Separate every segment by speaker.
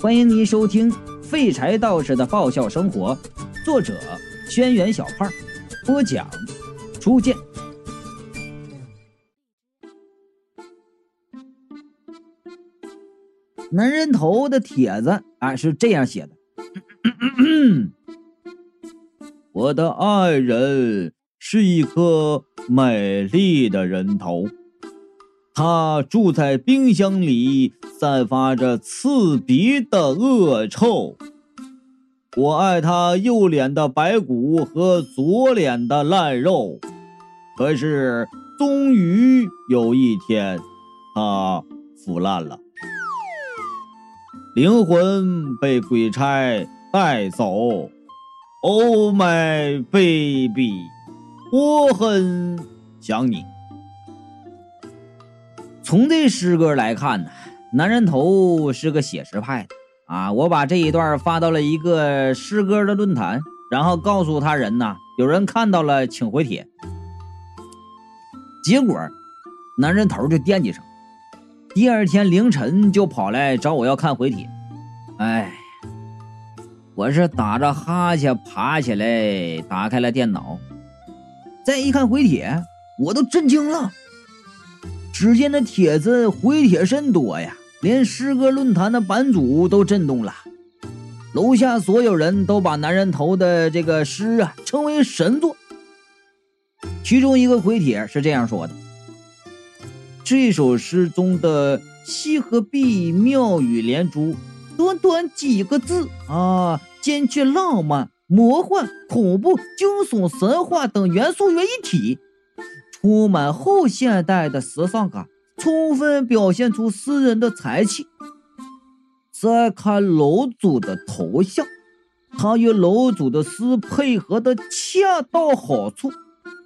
Speaker 1: 欢迎您收听《废柴道士的爆笑生活》，作者：轩辕小胖，播讲：初见。男人头的帖子啊是这样写的：我的爱人是一颗美丽的人头，他住在冰箱里。散发着刺鼻的恶臭。我爱他右脸的白骨和左脸的烂肉，可是终于有一天，他腐烂了，灵魂被鬼差带走。Oh my baby，我很想你。从这诗歌来看呢。男人头是个写实派的啊！我把这一段发到了一个诗歌的论坛，然后告诉他人呐，有人看到了请回帖。结果，男人头就惦记上，第二天凌晨就跑来找我要看回帖。哎，我是打着哈欠爬起来，打开了电脑，再一看回帖，我都震惊了。只见那帖子回帖甚多呀！连诗歌论坛的版主都震动了，楼下所有人都把男人头的这个诗啊称为神作。其中一个回帖是这样说的：这首诗中的西和碧妙语连珠，短短几个字啊，兼具浪漫、魔幻、恐怖、惊悚、神话等元素于一体，充满后现代的时尚感。充分表现出诗人的才气。再看楼主的头像，他与楼主的诗配合的恰到好处，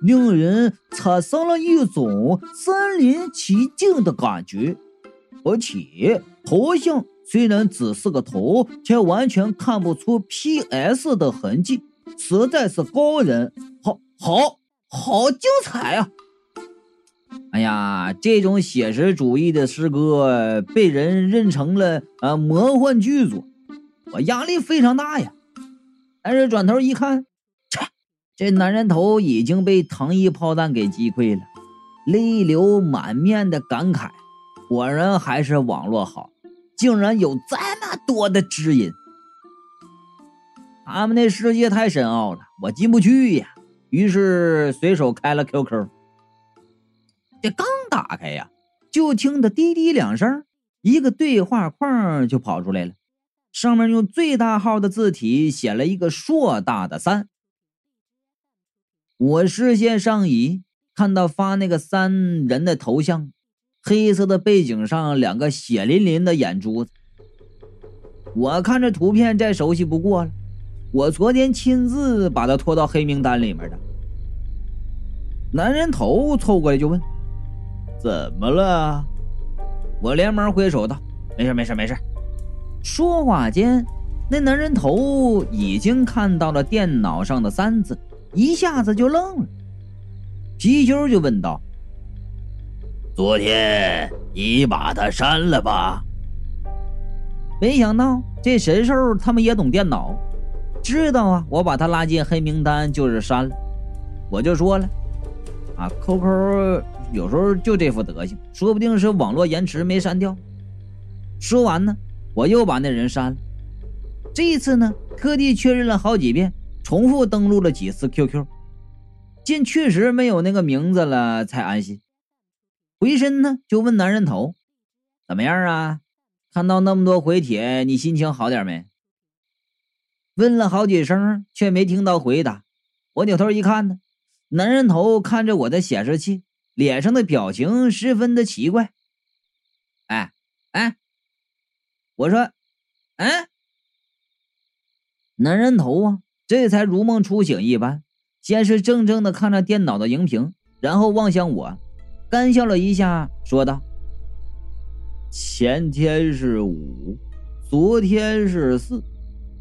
Speaker 1: 令人产生了一种身临其境的感觉。而且，头像虽然只是个头，却完全看不出 PS 的痕迹，实在是高人。好，好，好精彩啊！哎呀，这种写实主义的诗歌被人认成了啊魔幻巨作，我压力非常大呀。但是转头一看，切，这男人头已经被糖衣炮弹给击溃了，泪流满面的感慨：果然还是网络好，竟然有这么多的知音。他们那世界太深奥了，我进不去呀。于是随手开了 QQ。这刚打开呀，就听得滴滴两声，一个对话框就跑出来了，上面用最大号的字体写了一个硕大的三。我视线上移，看到发那个三人的头像，黑色的背景上两个血淋淋的眼珠子。我看着图片再熟悉不过了，我昨天亲自把他拖到黑名单里面的。男人头凑过来就问。怎么了？我连忙挥手道：“没事，没事，没事。”说话间，那男人头已经看到了电脑上的三字，一下子就愣了。皮球就问道：“
Speaker 2: 昨天你把他删了吧？”
Speaker 1: 没想到这神兽他们也懂电脑，知道啊，我把他拉进黑名单就是删了。我就说了：“啊，QQ。”有时候就这副德行，说不定是网络延迟没删掉。说完呢，我又把那人删了。这一次呢，特地确认了好几遍，重复登录了几次 QQ，见确实没有那个名字了，才安心。回身呢，就问男人头：“怎么样啊？看到那么多回帖，你心情好点没？”问了好几声，却没听到回答。我扭头一看呢，男人头看着我的显示器。脸上的表情十分的奇怪。哎哎，我说，哎，男人头啊，这才如梦初醒一般，先是怔怔的看着电脑的荧屏，然后望向我，干笑了一下，说道：“前天是五，昨天是四，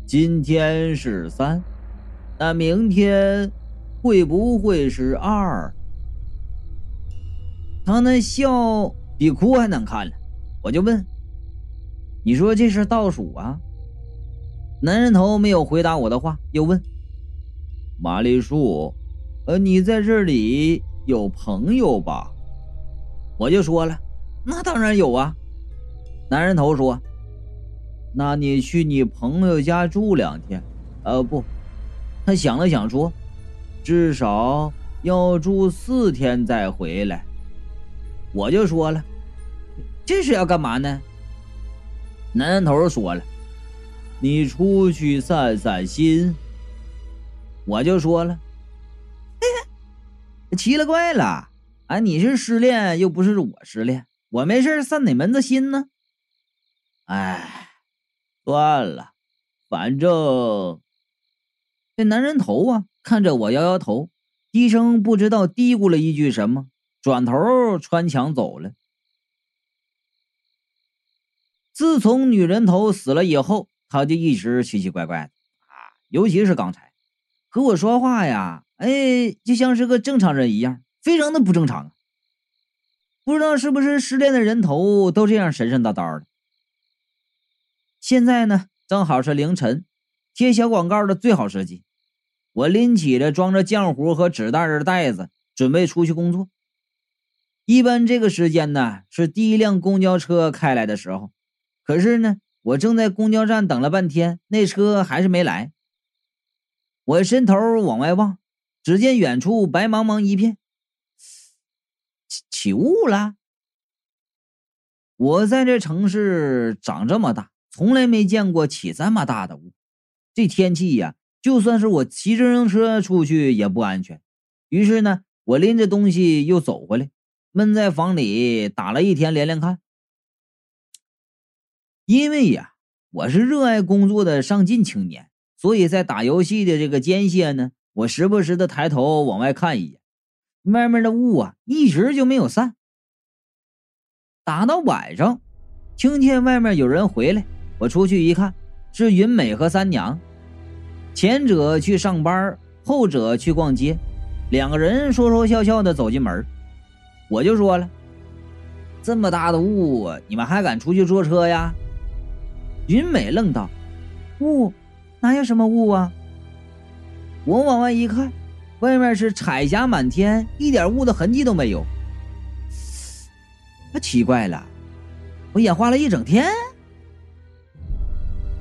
Speaker 1: 今天是三，那明天会不会是二？”他那笑比哭还难看了，我就问：“你说这是倒数啊？男人头没有回答我的话，又问：“
Speaker 2: 玛丽树，呃，你在这里有朋友吧？”
Speaker 1: 我就说了：“那当然有啊。”男人头说：“
Speaker 2: 那你去你朋友家住两天。”呃，不，
Speaker 1: 他想了想说：“
Speaker 2: 至少要住四天再回来。”
Speaker 1: 我就说了：“这是要干嘛呢？”男人头说了：“
Speaker 2: 你出去散散心。”
Speaker 1: 我就说了：“奇了怪了，啊，你是失恋又不是我失恋，我没事散哪门子心呢？”
Speaker 2: 哎，算了，反正
Speaker 1: 这男人头啊，看着我摇摇头，低声不知道嘀咕了一句什么，转头穿墙走了。自从女人头死了以后，他就一直奇奇怪怪的啊，尤其是刚才和我说话呀，哎，就像是个正常人一样，非常的不正常。不知道是不是失恋的人头都这样神神叨叨的。现在呢，正好是凌晨，贴小广告的最好时机。我拎起了装着浆糊和纸袋的袋子，准备出去工作。一般这个时间呢，是第一辆公交车开来的时候。可是呢，我正在公交站等了半天，那车还是没来。我伸头往外望，只见远处白茫茫一片，起起雾了。我在这城市长这么大，从来没见过起这么大的雾。这天气呀，就算是我骑自行车出去也不安全。于是呢，我拎着东西又走回来，闷在房里打了一天连连看。因为呀，我是热爱工作的上进青年，所以在打游戏的这个间歇呢，我时不时的抬头往外看一眼，外面的雾啊一直就没有散。打到晚上，听见外面有人回来，我出去一看，是云美和三娘，前者去上班，后者去逛街，两个人说说笑笑的走进门，我就说了：“这么大的雾，你们还敢出去坐车呀？”云美愣道：“雾？哪有什么雾啊？”我往外一看，外面是彩霞满天，一点雾的痕迹都没有。那奇怪了，我眼花了一整天。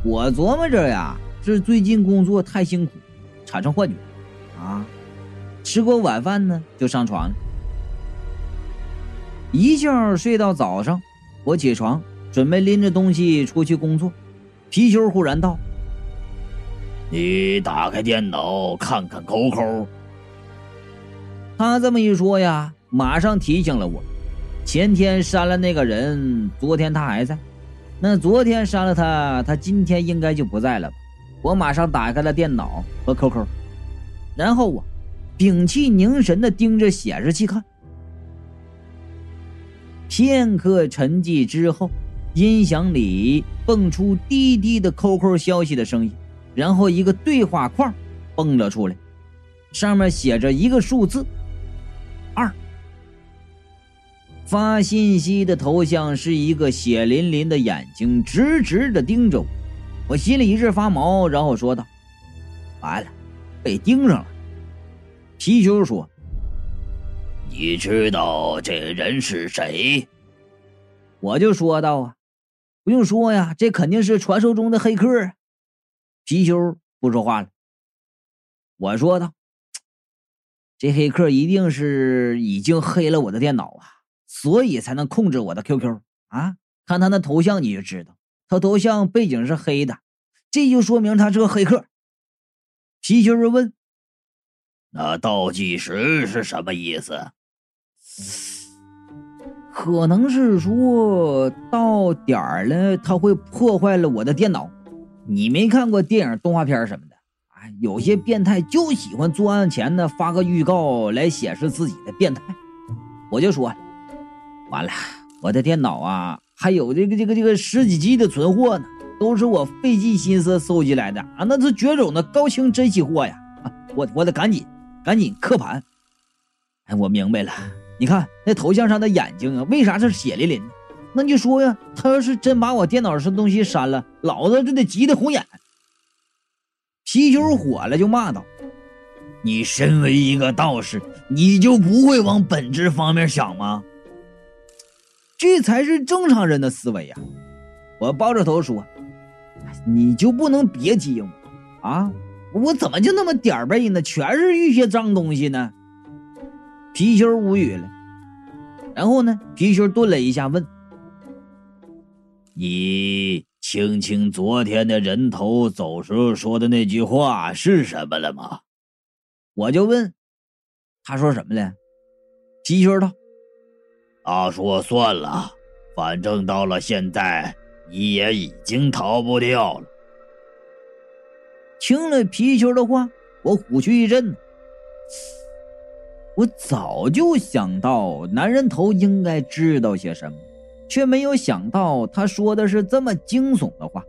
Speaker 1: 我琢磨着呀，是最近工作太辛苦，产生幻觉啊。吃过晚饭呢，就上床了，一觉睡到早上，我起床。准备拎着东西出去工作，皮球忽然道：“
Speaker 2: 你打开电脑看看 QQ。”
Speaker 1: 他这么一说呀，马上提醒了我：前天删了那个人，昨天他还在。那昨天删了他，他今天应该就不在了吧？我马上打开了电脑和 QQ，然后我屏气凝神的盯着显示器看。片刻沉寂之后。音响里蹦出滴滴的 QQ 消息的声音，然后一个对话框蹦了出来，上面写着一个数字二。发信息的头像是一个血淋淋的眼睛，直直的盯着我，我心里一阵发毛，然后说道：“完了，被盯上了。”皮球说：“
Speaker 2: 你知道这人是谁？”
Speaker 1: 我就说道：“啊。”不用说呀，这肯定是传说中的黑客。貔貅不说话了。我说道：“这黑客一定是已经黑了我的电脑啊，所以才能控制我的 QQ 啊！看他那头像你就知道，他头像背景是黑的，这就说明他是个黑客。”皮球问：“
Speaker 2: 那倒计时是什么意思？”
Speaker 1: 可能是说到点儿了，他会破坏了我的电脑。你没看过电影、动画片什么的？哎，有些变态就喜欢作案前呢发个预告来显示自己的变态。我就说，完了，我的电脑啊，还有这个这个这个十几 G 的存货呢，都是我费尽心思搜集来的啊，那是绝种的高清珍稀货呀！啊，我我得赶紧赶紧刻盘。哎，我明白了。你看那头像上的眼睛啊，为啥是血淋淋的？那你说呀，他要是真把我电脑上东西删了，老子就得急得红眼。皮球火了，就骂道：“
Speaker 2: 你身为一个道士，你就不会往本质方面想吗？
Speaker 1: 这才是正常人的思维呀！”我抱着头说：“你就不能别激我啊？我怎么就那么点背呢？全是一些脏东西呢？”皮球无语了。然后呢？皮球顿了一下，问：“
Speaker 2: 你清清昨天的人头走时候说的那句话是什么了吗？”
Speaker 1: 我就问：“他说什么了？”皮球道：“
Speaker 2: 他说算了，反正到了现在，你也已经逃不掉了。”
Speaker 1: 听了皮球的话，我虎躯一震。我早就想到男人头应该知道些什么，却没有想到他说的是这么惊悚的话。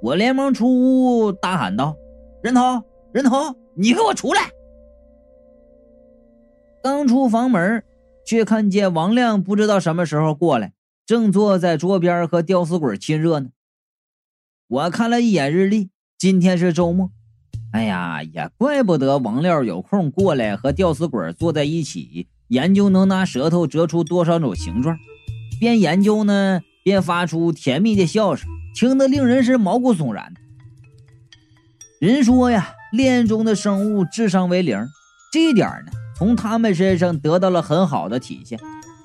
Speaker 1: 我连忙出屋大喊道：“人头，人头，你给我出来！”刚出房门，却看见王亮不知道什么时候过来，正坐在桌边和吊死鬼亲热呢。我看了一眼日历，今天是周末。哎呀，也怪不得王亮有空过来和吊死鬼坐在一起研究，能拿舌头折出多少种形状。边研究呢，边发出甜蜜的笑声，听得令人是毛骨悚然。人说呀，恋中的生物智商为零，这一点呢，从他们身上得到了很好的体现。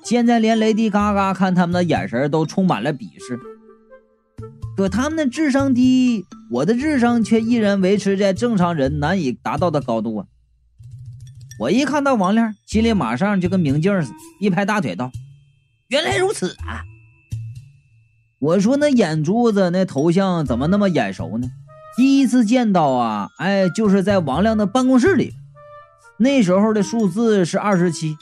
Speaker 1: 现在连雷迪嘎嘎看他们的眼神都充满了鄙视。可他们的智商低，我的智商却依然维持在正常人难以达到的高度啊！我一看到王亮，心里马上就跟明镜似的，一拍大腿道：“原来如此啊！”我说：“那眼珠子、那头像怎么那么眼熟呢？第一次见到啊，哎，就是在王亮的办公室里，那时候的数字是二十七，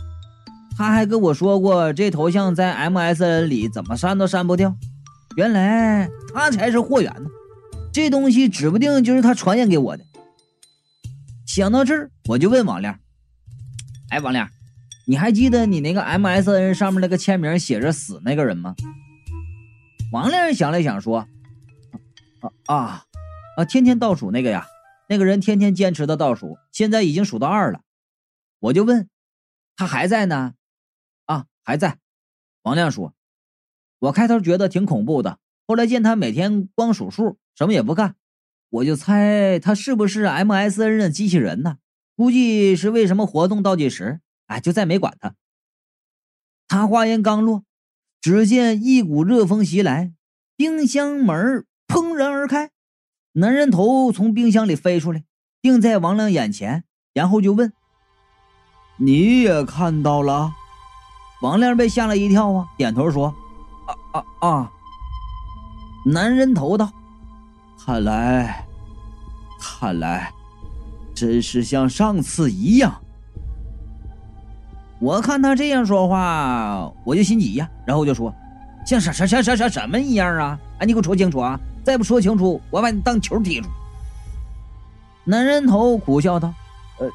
Speaker 1: 他还跟我说过，这头像在 MSN 里怎么删都删不掉。”原来他才是货源呢，这东西指不定就是他传言给我的。想到这儿，我就问王亮：“哎，王亮，你还记得你那个 MSN 上面那个签名写着死那个人吗？”王亮想了想说：“啊啊啊！天天倒数那个呀，那个人天天坚持的倒数，现在已经数到二了。”我就问：“他还在呢？”啊，还在。王亮说。我开头觉得挺恐怖的，后来见他每天光数数，什么也不干，我就猜他是不是 MSN 的机器人呢？估计是为什么活动倒计时，哎，就再没管他。他话音刚落，只见一股热风袭来，冰箱门砰然而开，男人头从冰箱里飞出来，定在王亮眼前，然后就问：“
Speaker 2: 你也看到了？”
Speaker 1: 王亮被吓了一跳啊，点头说。啊啊啊！男人头道：“
Speaker 2: 看来，看来，真是像上次一样。”
Speaker 1: 我看他这样说话，我就心急呀，然后就说：“像什什什什什什么一样啊？哎，你给我说清楚啊！再不说清楚，我把你当球踢出去。”男人头苦笑道：“呃，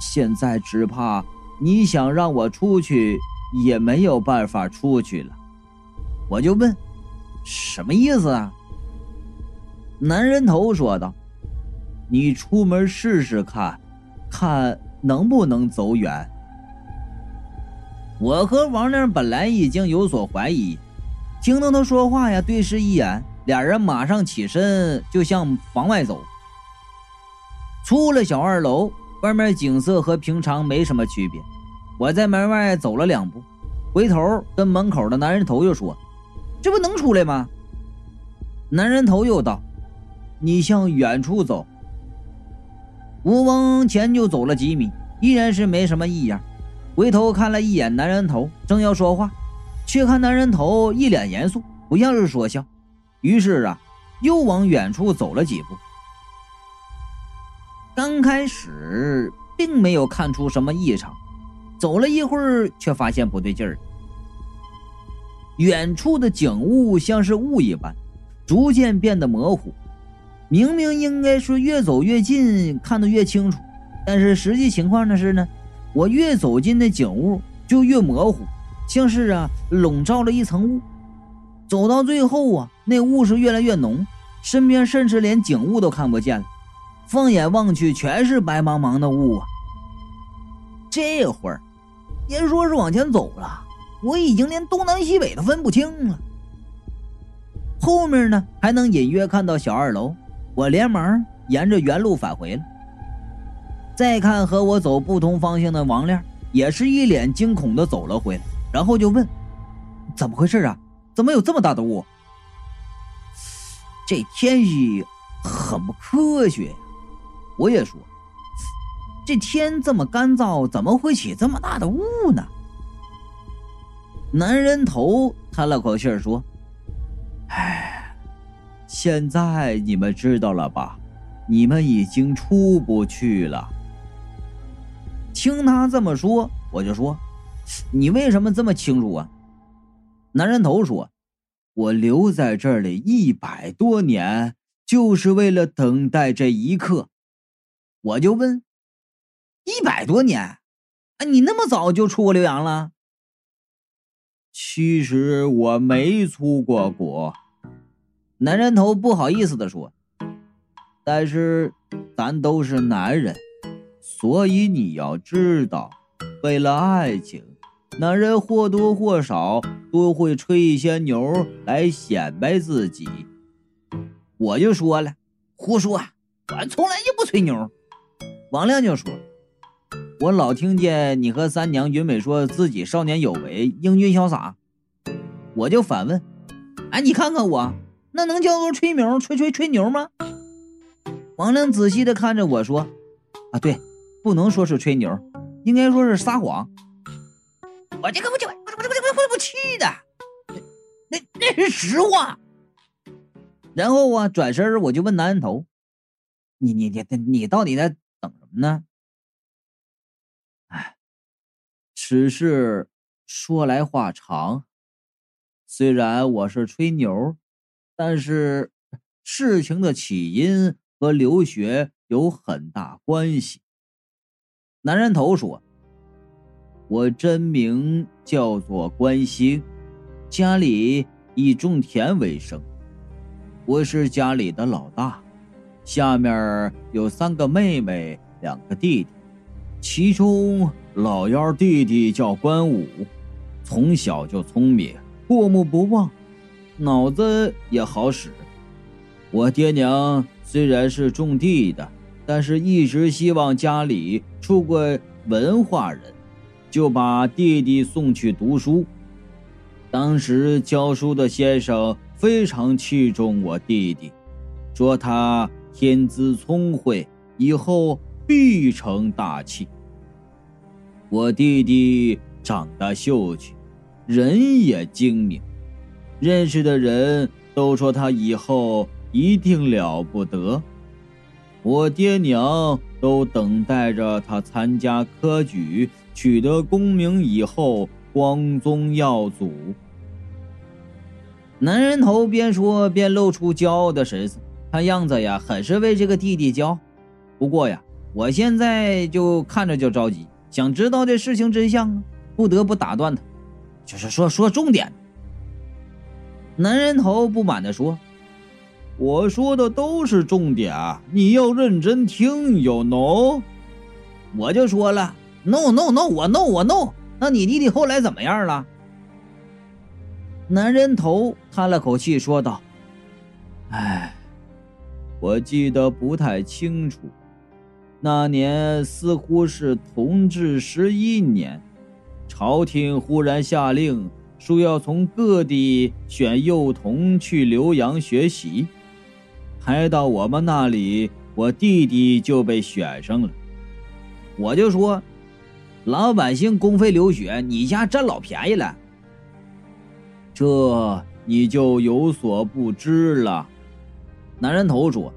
Speaker 2: 现在只怕你想让我出去，也没有办法出去了。”
Speaker 1: 我就问，什么意思啊？男人头说道：“
Speaker 2: 你出门试试看，看能不能走远。”
Speaker 1: 我和王亮本来已经有所怀疑，听到他说话呀，对视一眼，俩人马上起身就向房外走。出了小二楼，外面景色和平常没什么区别。我在门外走了两步，回头跟门口的男人头又说。这不能出来吗？男人头又道：“
Speaker 2: 你向远处走。”
Speaker 1: 我往前就走了几米，依然是没什么异样。回头看了一眼男人头，正要说话，却看男人头一脸严肃，不像是说笑。于是啊，又往远处走了几步。刚开始并没有看出什么异常，走了一会儿，却发现不对劲儿。远处的景物像是雾一般，逐渐变得模糊。明明应该是越走越近，看得越清楚，但是实际情况呢是呢，我越走近的景物就越模糊，像是啊笼罩了一层雾。走到最后啊，那雾是越来越浓，身边甚至连景物都看不见了，放眼望去全是白茫茫的雾啊。这会儿，别说是往前走了，我已经连东南西北都分不清了。后面呢，还能隐约看到小二楼，我连忙沿着原路返回了。再看和我走不同方向的王亮，也是一脸惊恐的走了回来，然后就问：“怎么回事啊？”怎么有这么大的雾？这天气很不科学呀。我也说，这天这么干燥，怎么会起这么大的雾呢？男人头叹了口气说：“
Speaker 2: 唉，现在你们知道了吧？你们已经出不去了。”
Speaker 1: 听他这么说，我就说：“你为什么这么清楚啊？”男人头说：“
Speaker 2: 我留在这里一百多年，就是为了等待这一刻。”
Speaker 1: 我就问：“一百多年？啊，你那么早就出国留洋了？”
Speaker 2: 其实我没出过国。
Speaker 1: 男人头不好意思的说：“
Speaker 2: 但是咱都是男人，所以你要知道，为了爱情。”男人或多或少都会吹一些牛来显摆自己。
Speaker 1: 我就说了，胡说，我从来就不吹牛。王亮就说，我老听见你和三娘云美说自己少年有为，英俊潇洒。我就反问，哎，你看看我，那能叫做吹牛、吹吹吹牛吗？王亮仔细的看着我说，啊，对，不能说是吹牛，应该说是撒谎。我这个我就我我我我我我气的，那那是实话。然后啊，转身我就问男人头：“你你你你到底在等什么呢？”
Speaker 2: 此事说来话长。虽然我是吹牛，但是事情的起因和留学有很大关系。
Speaker 1: 男人头说。
Speaker 2: 我真名叫做关兴，家里以种田为生。我是家里的老大，下面有三个妹妹，两个弟弟。其中老幺弟弟叫关武，从小就聪明，过目不忘，脑子也好使。我爹娘虽然是种地的，但是一直希望家里出个文化人。就把弟弟送去读书。当时教书的先生非常器重我弟弟，说他天资聪慧，以后必成大器。我弟弟长得秀气，人也精明，认识的人都说他以后一定了不得。我爹娘都等待着他参加科举。取得功名以后，光宗耀祖。
Speaker 1: 男人头边说边露出骄傲的神色，看样子呀，很是为这个弟弟骄傲。不过呀，我现在就看着就着急，想知道这事情真相啊，不得不打断他，就是说说重点。男人头不满地说：“
Speaker 2: 我说的都是重点，你要认真听，有 no？”
Speaker 1: 我就说了。no no no，我 no 我 no，那你弟弟后来怎么样了？
Speaker 2: 男人头叹了口气说道：“哎，我记得不太清楚，那年似乎是同治十一年，朝廷忽然下令说要从各地选幼童去留洋学习，还到我们那里，我弟弟就被选上了。
Speaker 1: 我就说。”老百姓公费留学，你家占老便宜了。
Speaker 2: 这你就有所不知了。
Speaker 1: 男人头说：“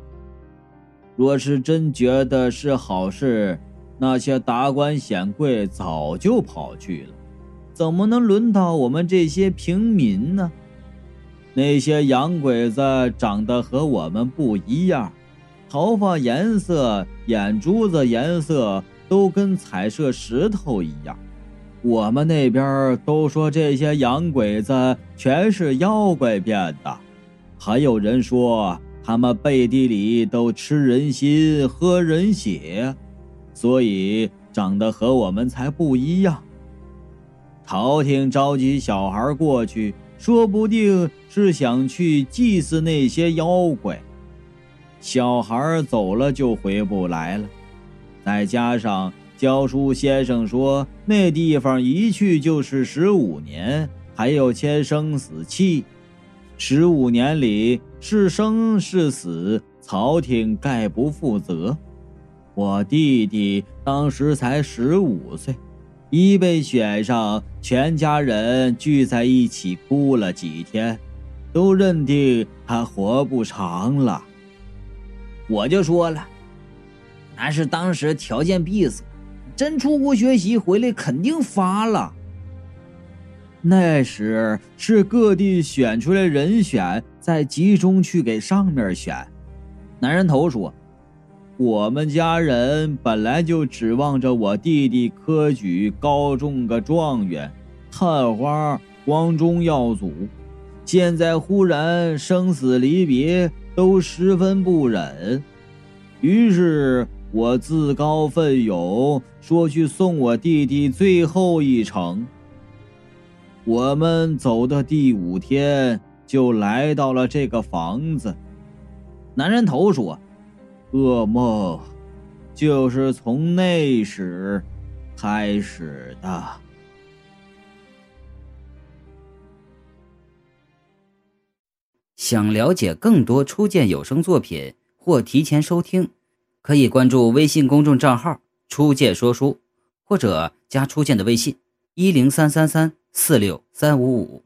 Speaker 2: 若是真觉得是好事，那些达官显贵早就跑去了，怎么能轮到我们这些平民呢？那些洋鬼子长得和我们不一样，头发颜色、眼珠子颜色。”都跟彩色石头一样，我们那边都说这些洋鬼子全是妖怪变的，还有人说他们背地里都吃人心、喝人血，所以长得和我们才不一样。陶挺召集小孩过去，说不定是想去祭祀那些妖怪。小孩走了就回不来了，再加上。教书先生说：“那地方一去就是十五年，还要签生死契。十五年里是生是死，朝廷概不负责。我弟弟当时才十五岁，一被选上，全家人聚在一起哭了几天，都认定他活不长了。
Speaker 1: 我就说了，那是当时条件闭塞。”真出国学习回来肯定发了。
Speaker 2: 那时是各地选出来人选，再集中去给上面选。
Speaker 1: 男人头说：“
Speaker 2: 我们家人本来就指望着我弟弟科举高中个状元，探花光宗耀祖，现在忽然生死离别，都十分不忍。于是。”我自告奋勇说去送我弟弟最后一程。我们走的第五天就来到了这个房子。
Speaker 1: 男人头说：“
Speaker 2: 噩梦就是从那时开始的。”
Speaker 3: 想了解更多初见有声作品或提前收听。可以关注微信公众账号“初见说书”，或者加初见的微信：一零三三三四六三五五。